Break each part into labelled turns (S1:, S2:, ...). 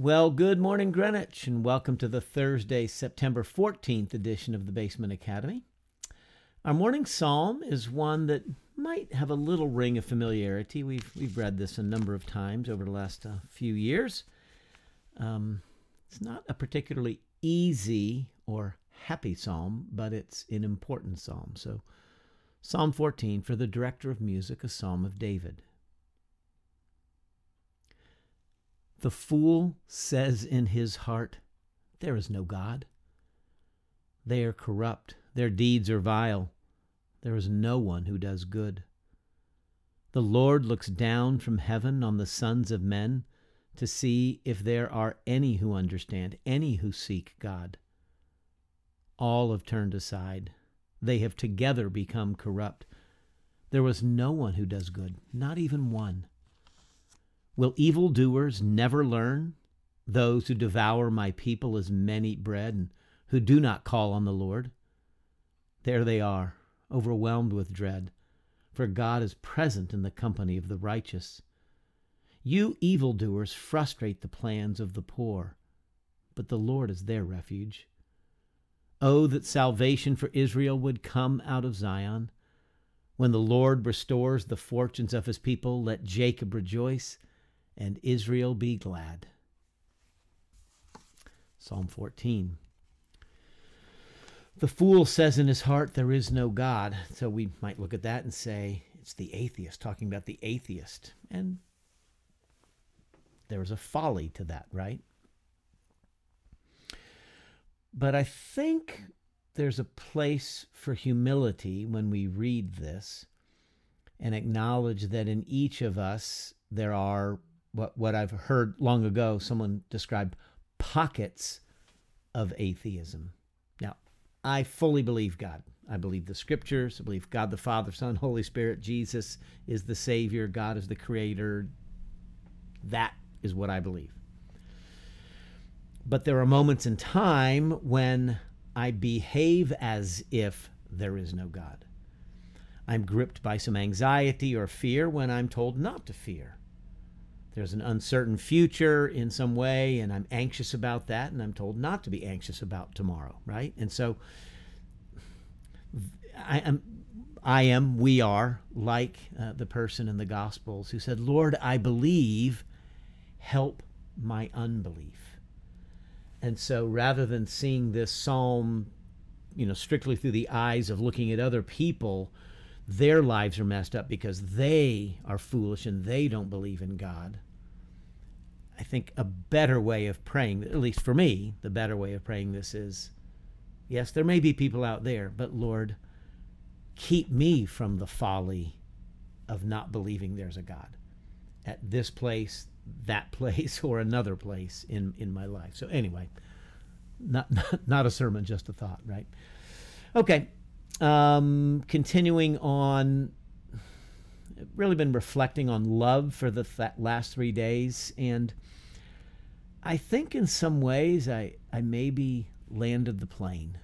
S1: Well, good morning, Greenwich, and welcome to the Thursday, September 14th edition of the Basement Academy. Our morning psalm is one that might have a little ring of familiarity. We've, we've read this a number of times over the last uh, few years. Um, it's not a particularly easy or happy psalm, but it's an important psalm. So, Psalm 14 for the director of music, a psalm of David. The fool says in his heart, There is no God. They are corrupt, their deeds are vile. There is no one who does good. The Lord looks down from heaven on the sons of men to see if there are any who understand, any who seek God. All have turned aside. They have together become corrupt. There was no one who does good, not even one. Will evildoers never learn? Those who devour my people as men eat bread and who do not call on the Lord? There they are, overwhelmed with dread, for God is present in the company of the righteous. You evildoers frustrate the plans of the poor, but the Lord is their refuge. Oh, that salvation for Israel would come out of Zion. When the Lord restores the fortunes of his people, let Jacob rejoice and Israel be glad. Psalm 14. The fool says in his heart, There is no God. So we might look at that and say, It's the atheist, talking about the atheist. And there is a folly to that, right? But I think there's a place for humility when we read this and acknowledge that in each of us there are what what I've heard long ago someone describe pockets of atheism. Now, I fully believe God. I believe the scriptures. I believe God the Father, Son, Holy Spirit, Jesus is the Savior, God is the Creator. That is what I believe. But there are moments in time when I behave as if there is no God. I'm gripped by some anxiety or fear when I'm told not to fear there's an uncertain future in some way and I'm anxious about that and I'm told not to be anxious about tomorrow, right? And so I am I am we are like uh, the person in the gospels who said, "Lord, I believe, help my unbelief." And so rather than seeing this psalm, you know, strictly through the eyes of looking at other people, their lives are messed up because they are foolish and they don't believe in God. I think a better way of praying, at least for me, the better way of praying this is yes, there may be people out there, but Lord, keep me from the folly of not believing there's a God at this place, that place, or another place in, in my life. So, anyway, not, not, not a sermon, just a thought, right? Okay. Um, continuing on really been reflecting on love for the th- last three days, and I think in some ways I, I maybe landed the plane.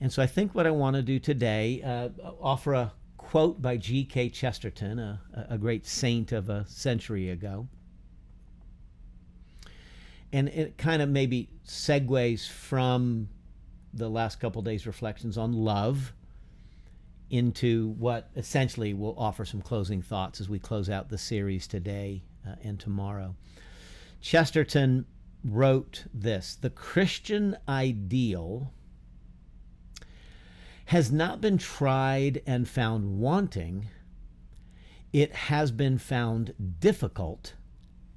S1: And so I think what I want to do today, uh, offer a quote by G.K. Chesterton, a, a great saint of a century ago. And it kind of maybe segues from the last couple days' reflections on love into what essentially will offer some closing thoughts as we close out the series today uh, and tomorrow. Chesterton wrote this The Christian ideal has not been tried and found wanting, it has been found difficult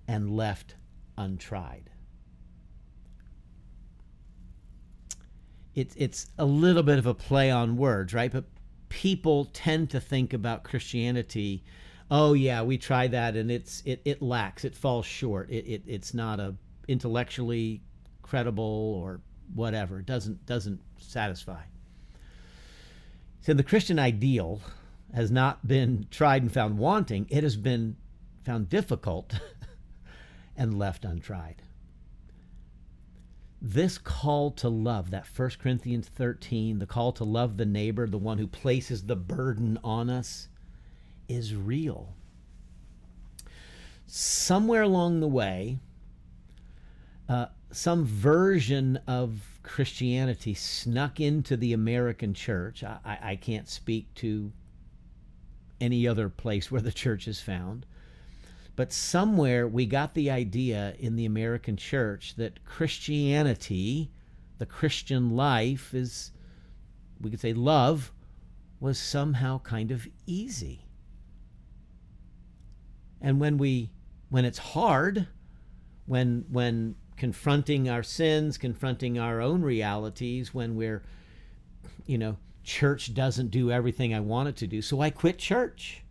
S1: and left untried. It, it's a little bit of a play on words, right? But people tend to think about Christianity oh yeah, we tried that and it's it, it lacks, it falls short. It, it it's not a intellectually credible or whatever. It doesn't doesn't satisfy. So the Christian ideal has not been tried and found wanting. It has been found difficult and left untried. This call to love, that 1 Corinthians 13, the call to love the neighbor, the one who places the burden on us, is real. Somewhere along the way, uh, some version of Christianity snuck into the American church. I, I, I can't speak to any other place where the church is found. But somewhere we got the idea in the American church that Christianity, the Christian life, is, we could say, love, was somehow kind of easy. And when we, when it's hard, when, when confronting our sins, confronting our own realities, when we're, you know, church doesn't do everything I want it to do, so I quit church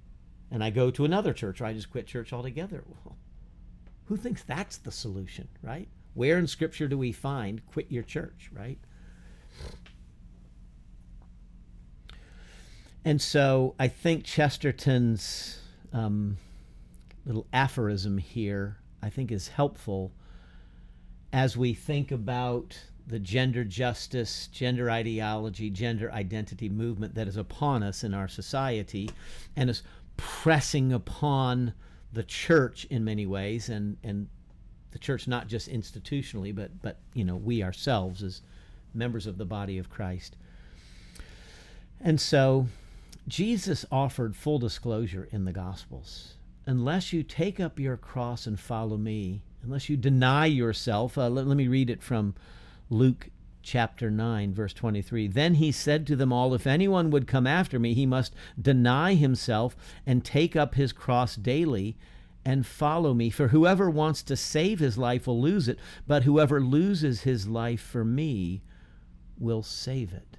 S1: and I go to another church or I just quit church altogether. Well, who thinks that's the solution, right? Where in Scripture do we find quit your church, right? And so I think Chesterton's um, little aphorism here, I think, is helpful as we think about the gender justice, gender ideology, gender identity movement that is upon us in our society and is pressing upon the church in many ways and, and the church not just institutionally but but you know we ourselves as members of the body of Christ. And so Jesus offered full disclosure in the gospels. Unless you take up your cross and follow me, unless you deny yourself, uh, let, let me read it from Luke chapter 9, verse 23. Then he said to them all, If anyone would come after me, he must deny himself and take up his cross daily and follow me. For whoever wants to save his life will lose it, but whoever loses his life for me will save it.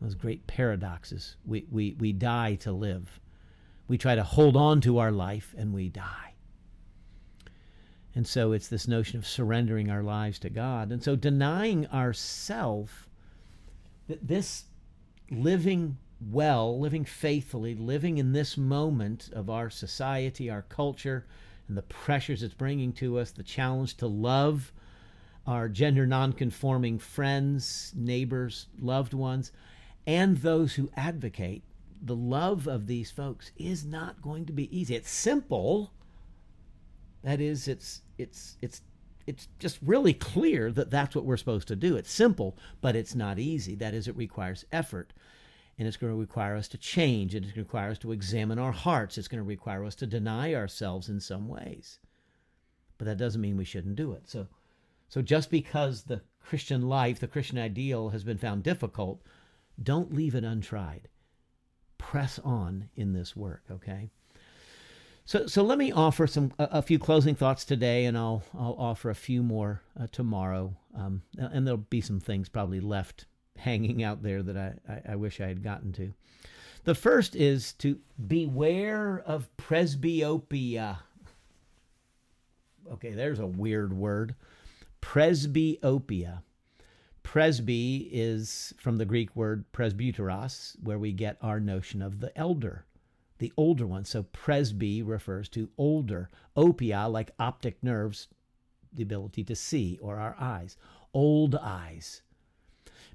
S1: Those great paradoxes. We, we, we die to live. We try to hold on to our life and we die. And so it's this notion of surrendering our lives to God. And so denying ourself that this living well, living faithfully, living in this moment of our society, our culture, and the pressures it's bringing to us, the challenge to love our gender nonconforming friends, neighbors, loved ones, and those who advocate, the love of these folks is not going to be easy. It's simple that is, it's it's it's it's just really clear that that's what we're supposed to do. It's simple, but it's not easy. That is, it requires effort. And it's going to require us to change. It's going to require us to examine our hearts. It's going to require us to deny ourselves in some ways. But that doesn't mean we shouldn't do it. So, so just because the Christian life, the Christian ideal has been found difficult, don't leave it untried. Press on in this work, okay? So, so let me offer some a, a, few closing thoughts today, and I'll I'll offer a few more uh, tomorrow. Um, and there'll be some things probably left hanging out there that I, I, I wish I had gotten to. The first is to beware of presbyopia. Okay, there's a weird word. Presbyopia. Presby is from the Greek word presbyteros, where we get our notion of the elder the older one. So presby refers to older. Opia, like optic nerves, the ability to see, or our eyes. Old eyes.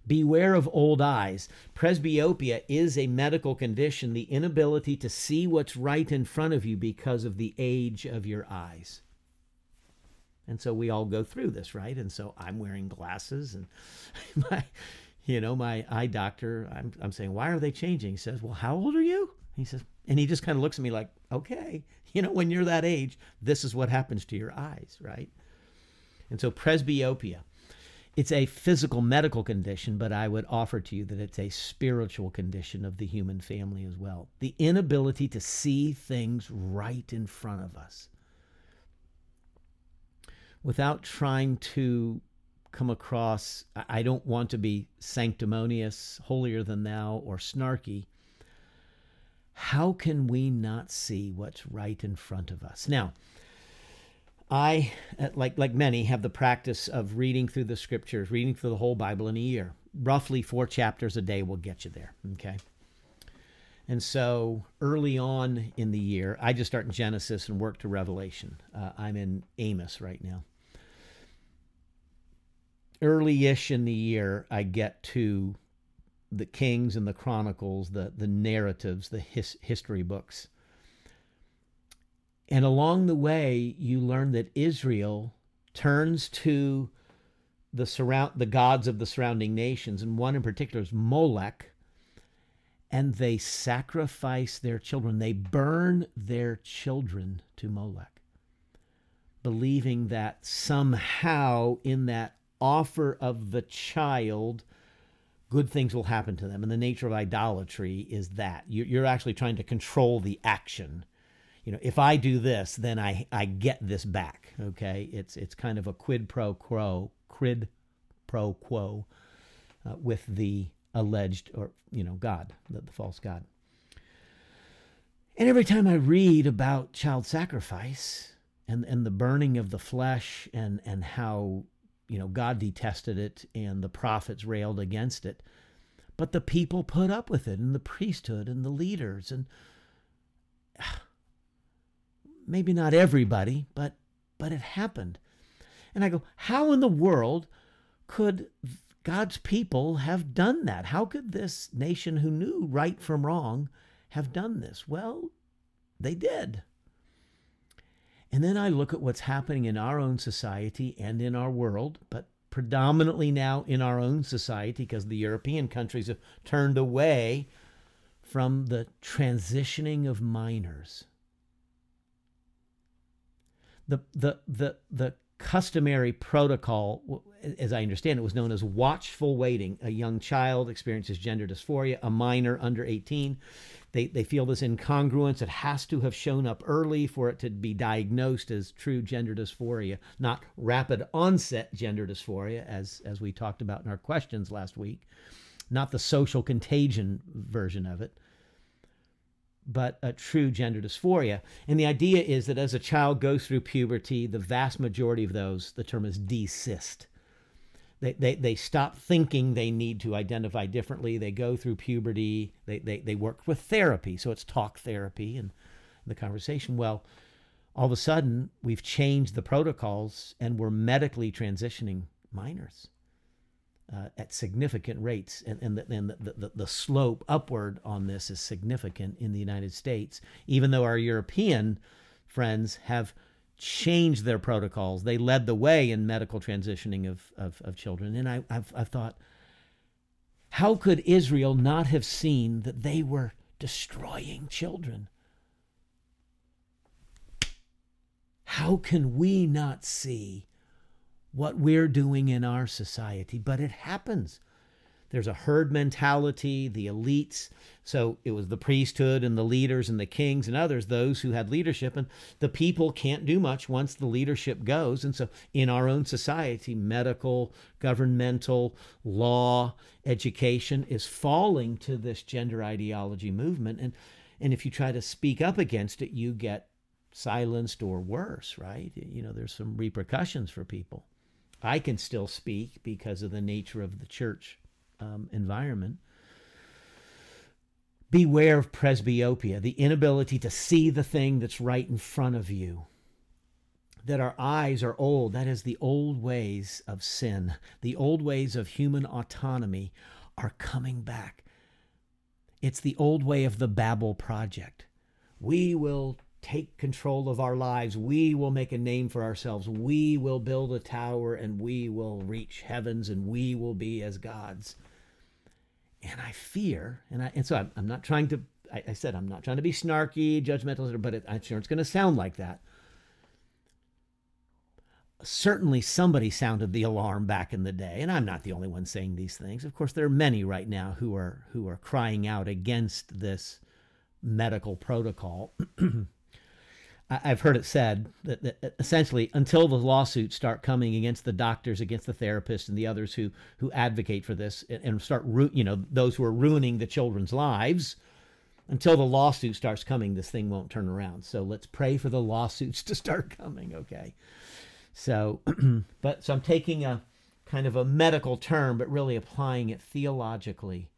S1: Beware of old eyes. Presbyopia is a medical condition, the inability to see what's right in front of you because of the age of your eyes. And so we all go through this, right? And so I'm wearing glasses and my you know, my eye doctor, I'm, I'm saying, why are they changing? He says, well, how old are you? He says, and he just kind of looks at me like, okay, you know, when you're that age, this is what happens to your eyes, right? And so presbyopia, it's a physical medical condition, but I would offer to you that it's a spiritual condition of the human family as well. The inability to see things right in front of us without trying to come across, I don't want to be sanctimonious, holier than thou, or snarky how can we not see what's right in front of us? Now, I, uh, like, like many, have the practice of reading through the scriptures, reading through the whole Bible in a year. Roughly four chapters a day will get you there, okay? And so early on in the year, I just start in Genesis and work to Revelation. Uh, I'm in Amos right now. Early ish in the year, I get to the Kings and the Chronicles, the, the narratives, the his, history books. And along the way, you learn that Israel turns to the surround the gods of the surrounding nations, and one in particular is Molech, and they sacrifice their children. They burn their children to Molech, believing that somehow in that offer of the child, good things will happen to them. And the nature of idolatry is that you're actually trying to control the action you know, if I do this, then I, I get this back. Okay, it's it's kind of a quid pro quo, quid pro quo uh, with the alleged or you know God, the, the false God. And every time I read about child sacrifice and and the burning of the flesh and and how you know God detested it and the prophets railed against it, but the people put up with it and the priesthood and the leaders and maybe not everybody, but but it happened. And I go, how in the world could God's people have done that? How could this nation who knew right from wrong have done this? Well, they did. And then I look at what's happening in our own society and in our world, but predominantly now in our own society because the European countries have turned away from the transitioning of minors the the the the customary protocol, as I understand it, was known as watchful waiting. A young child experiences gender dysphoria, a minor under 18. They, they feel this incongruence. It has to have shown up early for it to be diagnosed as true gender dysphoria, not rapid onset gender dysphoria, as, as we talked about in our questions last week, not the social contagion version of it but a true gender dysphoria. And the idea is that as a child goes through puberty, the vast majority of those, the term is desist. They, they, they stop thinking they need to identify differently. They go through puberty. They, they, they work with therapy. So it's talk therapy and the conversation. Well, all of a sudden, we've changed the protocols and we're medically transitioning minors uh, at significant rates, and, and, the, and the, the, the, slope upward on this is significant in the United States, even though our European friends have changed their protocols. They led the way in medical transitioning of, of, of children. And I, I've, I've thought, how could Israel not have seen that they were destroying children? How can we not see what we're doing in our society, but it happens. There's a herd mentality, the elites. So it was the priesthood and the leaders and the kings and others, those who had leadership. And the people can't do much once the leadership goes. And so in our own society, medical, governmental, law, education is falling to this gender ideology movement. And, and if you try to speak up against it, you get silenced or worse, right? You know, there's some repercussions for people. I can still speak because of the nature of the church um, environment. Beware of presbyopia, the inability to see the thing that's right in front of you. That our eyes are old. That is the old ways of sin. The old ways of human autonomy are coming back. It's the old way of the Babel project. We will take control of our lives. We will make a name for ourselves. We will build a tower and we will reach heavens and we will be as gods. And I fear, and, I, and so I'm, I'm not trying to, I, I, said, I'm not trying to be snarky, judgmental, but it, I'm sure it's going to sound like that. Certainly, somebody sounded the alarm back in the day, and I'm not the only one saying these things. Of course, there are many right now who are who are crying out against this medical protocol. I've heard it said that, that, essentially until the lawsuits start coming against the doctors, against the therapists, and the others who who advocate for this, and, and start you know those who are ruining the children's lives, until the lawsuit starts coming, this thing won't turn around. So let's pray for the lawsuits to start coming. Okay, so but so I'm taking a kind of a medical term, but really applying it theologically.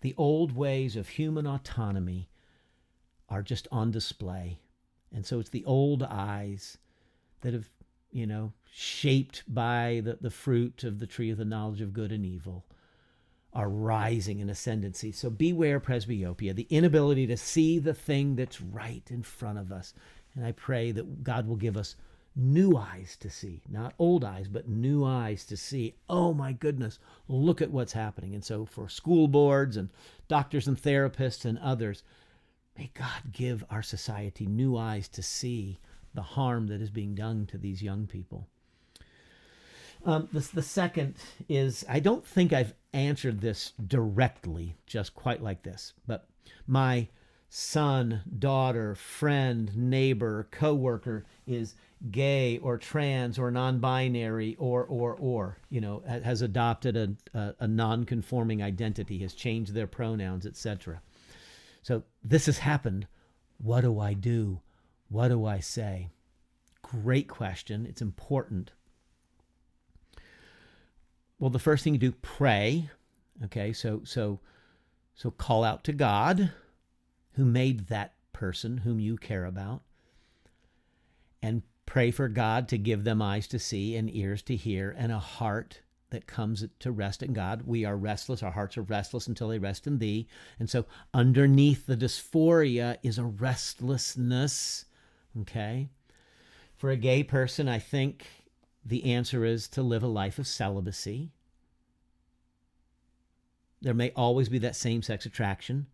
S1: The old ways of human autonomy are just on display and so it's the old eyes that have, you know, shaped by the, the fruit of the tree of the knowledge of good and evil are rising in ascendancy. So beware presbyopia, the inability to see the thing that's right in front of us. And I pray that God will give us new eyes to see, not old eyes, but new eyes to see. Oh my goodness, look at what's happening. And so, for school boards and doctors and therapists and others, may God give our society new eyes to see the harm that is being done to these young people. Um, the, the second is I don't think I've answered this directly, just quite like this, but my son, daughter, friend, neighbor, coworker is gay or trans or non-binary or or or you know has adopted a, a, a non-conforming identity, has changed their pronouns, etc. So this has happened. What do I do? What do I say? Great question. It's important. Well, the first thing you do, pray. Okay, so so so call out to God who made that person whom you care about and pray for God to give them eyes to see and ears to hear and a heart that comes to rest in God. We are restless. Our hearts are restless until they rest in Thee. And so, underneath the dysphoria is a restlessness. Okay. For a gay person, I think the answer is to live a life of celibacy. There may always be that same sex attraction.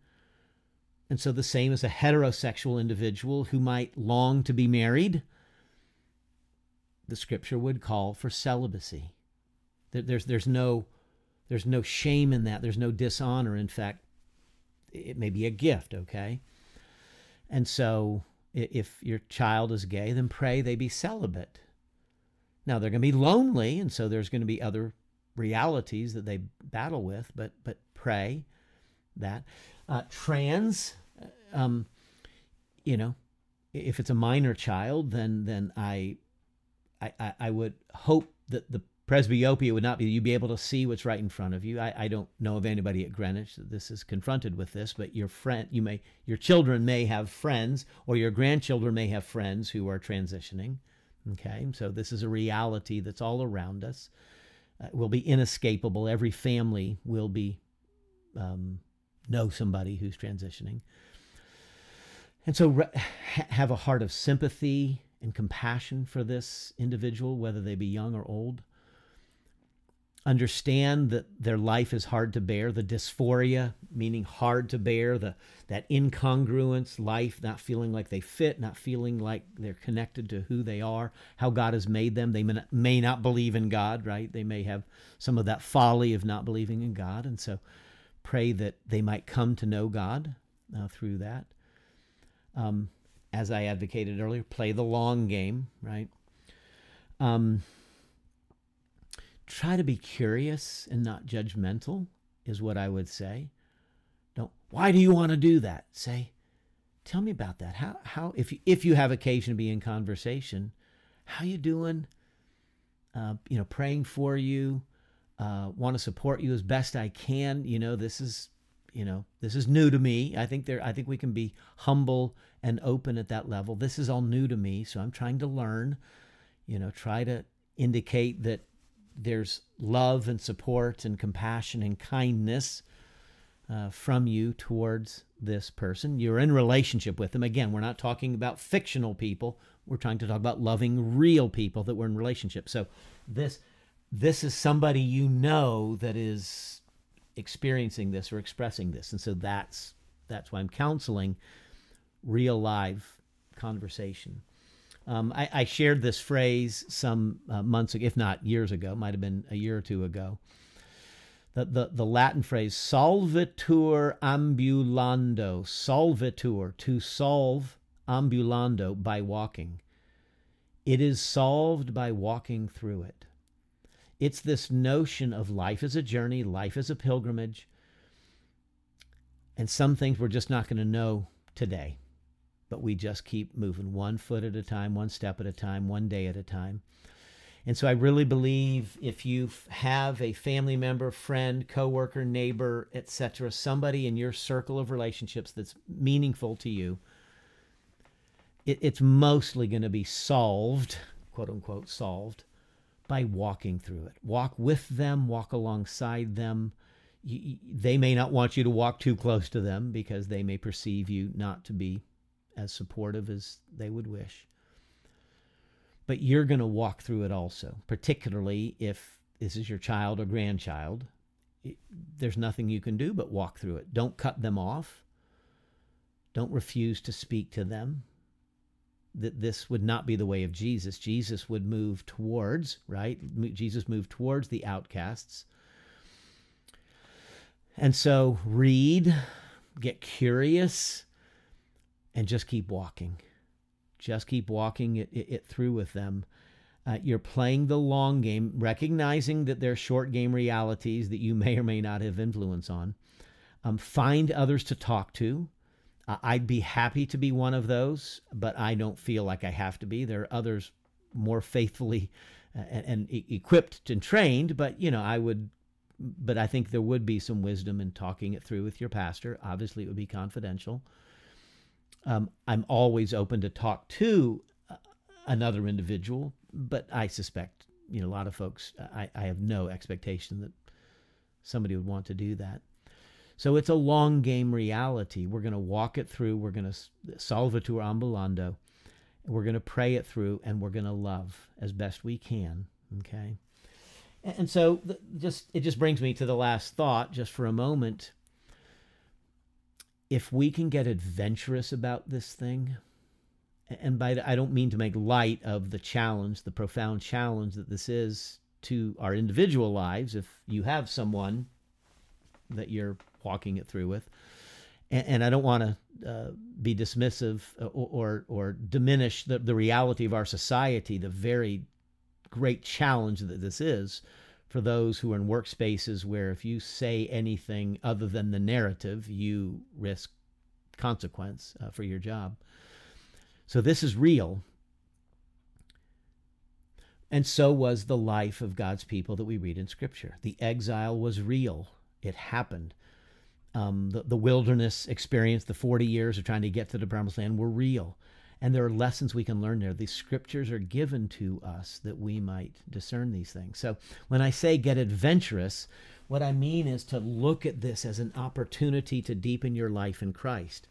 S1: And so, the same as a heterosexual individual who might long to be married, the scripture would call for celibacy. There's, there's, no, there's no shame in that, there's no dishonor. In fact, it may be a gift, okay? And so, if your child is gay, then pray they be celibate. Now, they're going to be lonely, and so there's going to be other realities that they battle with, but, but pray that. Uh, trans, um, you know, if it's a minor child, then then I, I, I would hope that the presbyopia would not be you'd be able to see what's right in front of you. I, I don't know of anybody at Greenwich that this is confronted with this, but your friend, you may, your children may have friends, or your grandchildren may have friends who are transitioning. Okay, so this is a reality that's all around us. Uh, will be inescapable. Every family will be um, know somebody who's transitioning. And so re- have a heart of sympathy and compassion for this individual, whether they be young or old. Understand that their life is hard to bear, the dysphoria, meaning hard to bear, the, that incongruence, life not feeling like they fit, not feeling like they're connected to who they are, how God has made them. They may not, may not believe in God, right? They may have some of that folly of not believing in God. And so pray that they might come to know God uh, through that. Um, as I advocated earlier, play the long game, right? Um, try to be curious and not judgmental, is what I would say. Don't, why do you want to do that? Say, tell me about that. How, how if, you, if you have occasion to be in conversation, how you doing? Uh, you know, praying for you, uh, want to support you as best I can. You know, this is, you know, this is new to me. I think there, I think we can be humble and open at that level. This is all new to me, so I'm trying to learn. You know, try to indicate that there's love and support and compassion and kindness uh, from you towards this person. You're in relationship with them. Again, we're not talking about fictional people. We're trying to talk about loving real people that we're in relationship. So this this is somebody you know that is experiencing this or expressing this. And so that's that's why I'm counseling real live conversation. Um, I, I, shared this phrase some uh, months ago, if not years ago, might have been a year or two ago. The, the, the Latin phrase solvitur ambulando, solvitur, to solve ambulando by walking. It is solved by walking through it. It's this notion of life as a journey, life as a pilgrimage. And some things we're just not going to know today but we just keep moving one foot at a time, one step at a time, one day at a time. And so I really believe if you have a family member, friend, coworker, neighbor, etc., somebody in your circle of relationships that's meaningful to you, it, it's mostly going to be solved, quote unquote, solved by walking through it. Walk with them, walk alongside them. they may not want you to walk too close to them because they may perceive you not to be as supportive as they would wish. but you're going to walk through it also, particularly if this is your child or grandchild. There's nothing you can do but walk through it. Don't cut them off. Don't refuse to speak to them. That this would not be the way of Jesus. Jesus would move towards, right? Jesus moved towards the outcasts. And so read, get curious, and just keep walking. Just keep walking it, it, it through with them. Uh, you're playing the long game, recognizing that there are short game realities that you may or may not have influence on. Um, find others to talk to. Uh, I'd be happy to be one of those, but I don't feel like I have to be. There are others more faithfully uh, and, and e- equipped and trained, but you know, I would. But I think there would be some wisdom in talking it through with your pastor. Obviously, it would be confidential. Um, I'm always open to talk to uh, another individual, but I suspect you know a lot of folks. I, I have no expectation that somebody would want to do that. So it's a long game reality. We're going to walk it through. We're going to solvitur ambulando. We're going to pray it through, and we're going to love as best we can. Okay. And so, just it just brings me to the last thought, just for a moment if we can get adventurous about this thing, and by I don't mean to make light of the challenge, the profound challenge that this is to our individual lives. If you have someone that you're walking it through with, and, and I don't want to uh, be dismissive or, or, or diminish the, the reality of our society, the very great challenge that this is for those who are in workspaces where if you say anything other than the narrative, you risk consequence uh, for your job. So this is real. And so was the life of God's people that we read in Scripture. The exile was real, it happened. Um, the, the wilderness experience, the 40 years of trying to get to the promised land, were real. And there are lessons we can learn there. These scriptures are given to us that we might discern these things. So when I say get adventurous, what I mean is to look at this as an opportunity to deepen your life in Christ,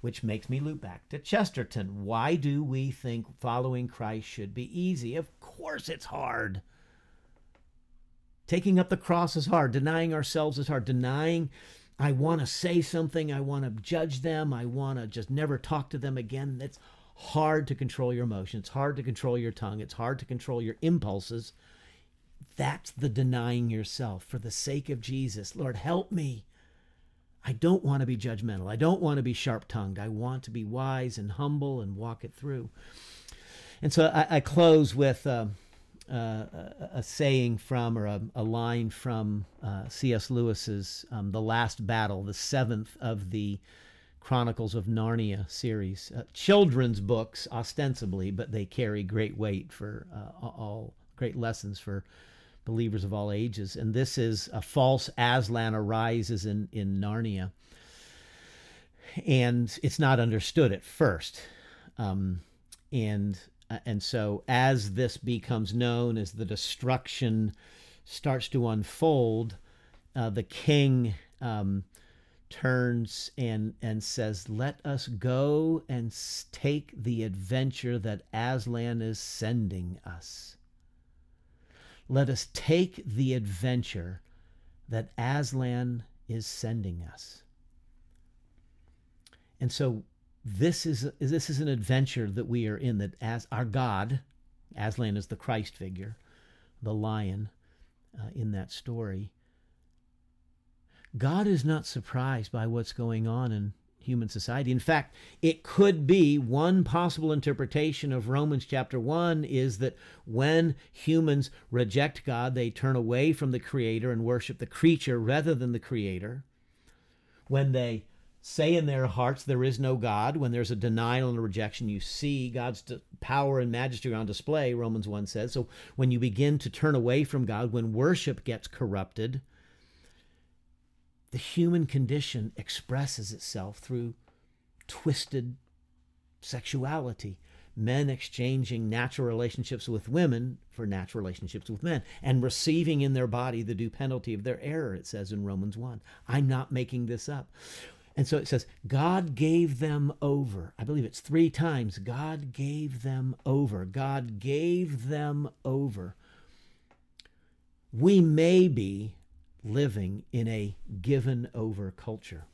S1: which makes me loop back to Chesterton. Why do we think following Christ should be easy? Of course it's hard. Taking up the cross is hard. Denying ourselves is hard. Denying I want to say something, I want to judge them, I want to just never talk to them again. It's hard to control your emotions, it's hard to control your tongue, it's hard to control your impulses. That's the denying yourself for the sake of Jesus. Lord, help me. I don't want to be judgmental. I don't want to be sharp tongued. I want to be wise and humble and walk it through. And so I, I close with. Uh, uh, a, saying from or a, a line from uh, C.S. Lewis's um, The Last Battle, the seventh of the Chronicles of Narnia series. Uh, children's books, ostensibly, but they carry great weight for uh, all great lessons for believers of all ages. And this is a false Aslan arises in, in Narnia. And it's not understood at first. Um, and and so, as this becomes known, as the destruction starts to unfold, uh, the king um, turns and and says, "Let us go and take the adventure that Aslan is sending us. Let us take the adventure that Aslan is sending us." And so this is this is an adventure that we are in that as our God, Aslan is the Christ figure, the lion uh, in that story. God is not surprised by what's going on in human society. In fact, it could be one possible interpretation of Romans chapter 1 is that when humans reject God, they turn away from the Creator and worship the creature rather than the Creator. When they say in their hearts there is no God, when there's a denial and a rejection, you see God's power and majesty on display, Romans 1 says. So when you begin to turn away from God, when worship gets corrupted, the human condition expresses itself through twisted sexuality. Men exchanging natural relationships with women for natural relationships with men and receiving in their body the due penalty of their error, it says in Romans 1. I'm not making this up. And so it says, God gave them over. I believe it's three times. God gave them over. God gave them over. We may be living in a given over culture.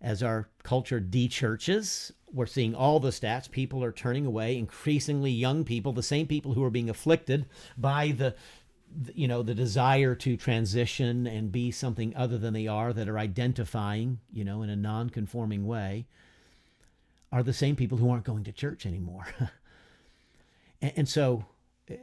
S1: As our culture de-churches, we're seeing all the stats. People are turning away, increasingly young people, the same people who are being afflicted by the you know the desire to transition and be something other than they are that are identifying you know in a non-conforming way are the same people who aren't going to church anymore. And, and, so uh,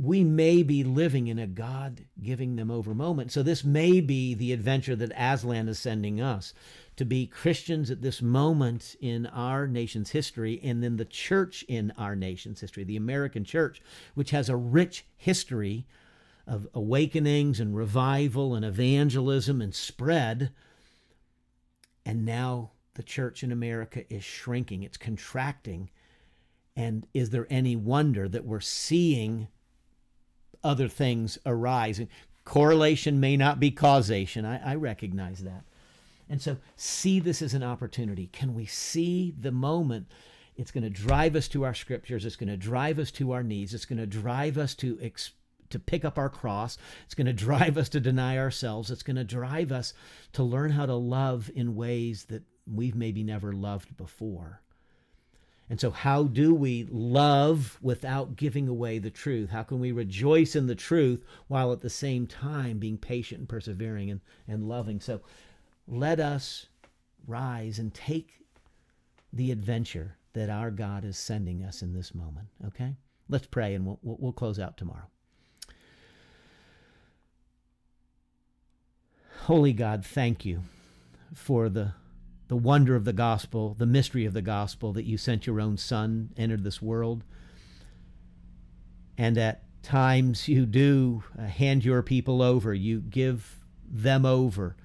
S1: we may be living in a god giving them over moment. So this may be the adventure that aslan is sending us to be Christians at this moment in our nation's history, and then the church in our nation's history, the American church, which has a rich history of awakenings and revival and evangelism and spread. And now the church in America is shrinking, it's contracting. And is there any wonder that we're seeing other things arise? Correlation may not be causation. I, I recognize that. And so see this as an opportunity. Can we see the moment? It's going to drive us to our scriptures. It's going to drive us to our needs. It's going to drive us to ex- to pick up our cross. It's going to drive us to deny ourselves. It's going to drive us to learn how to love in ways that we've maybe never loved before. And so, how do we love without giving away the truth? How can we rejoice in the truth while at the same time being patient and persevering and, and loving? So, let us rise and take the adventure that our God is sending us in this moment. Okay? Let's pray and we'll, we'll close out tomorrow. Holy God, thank you for the, the wonder of the gospel, the mystery of the gospel that you sent your own Son, entered this world. And at times you do uh, hand your people over, you give them over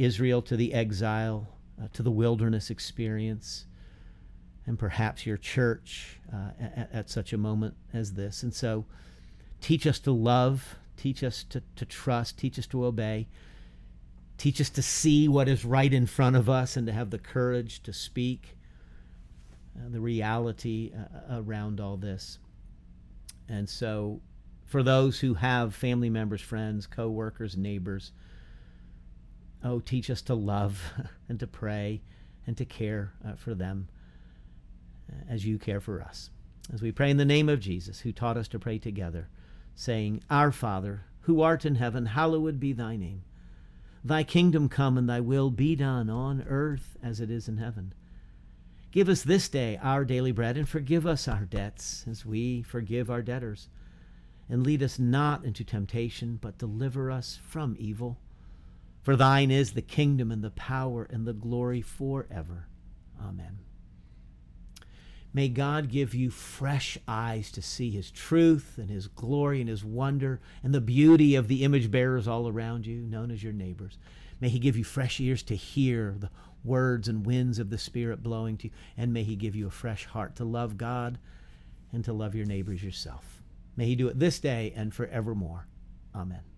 S1: Israel to the exile, uh, to the wilderness experience, and perhaps your church uh, at, at, such a moment as this. And so, teach us to love, teach us to, to trust, teach us to obey, teach us to see what is right in front of us and to have the courage to speak uh, the reality uh, around all this. And so, for those who have family members, friends, co workers, neighbors, Oh, teach us to love and to pray and to care uh, for them uh, as you care for us. As we pray in the name of Jesus, who taught us to pray together, saying, Our Father, who art in heaven, hallowed be thy name. Thy kingdom come and thy will be done on earth as it is in heaven. Give us this day our daily bread and forgive us our debts as we forgive our debtors. And lead us not into temptation, but deliver us from evil. For thine is the kingdom and the power and the glory forever. Amen. May God give you fresh eyes to see his truth and his glory and his wonder and the beauty of the image bearers all around you, known as your neighbors. May he give you fresh ears to hear the words and winds of the Spirit blowing to you. And may he give you a fresh heart to love God and to love your neighbors yourself. May he do it this day and forevermore. Amen.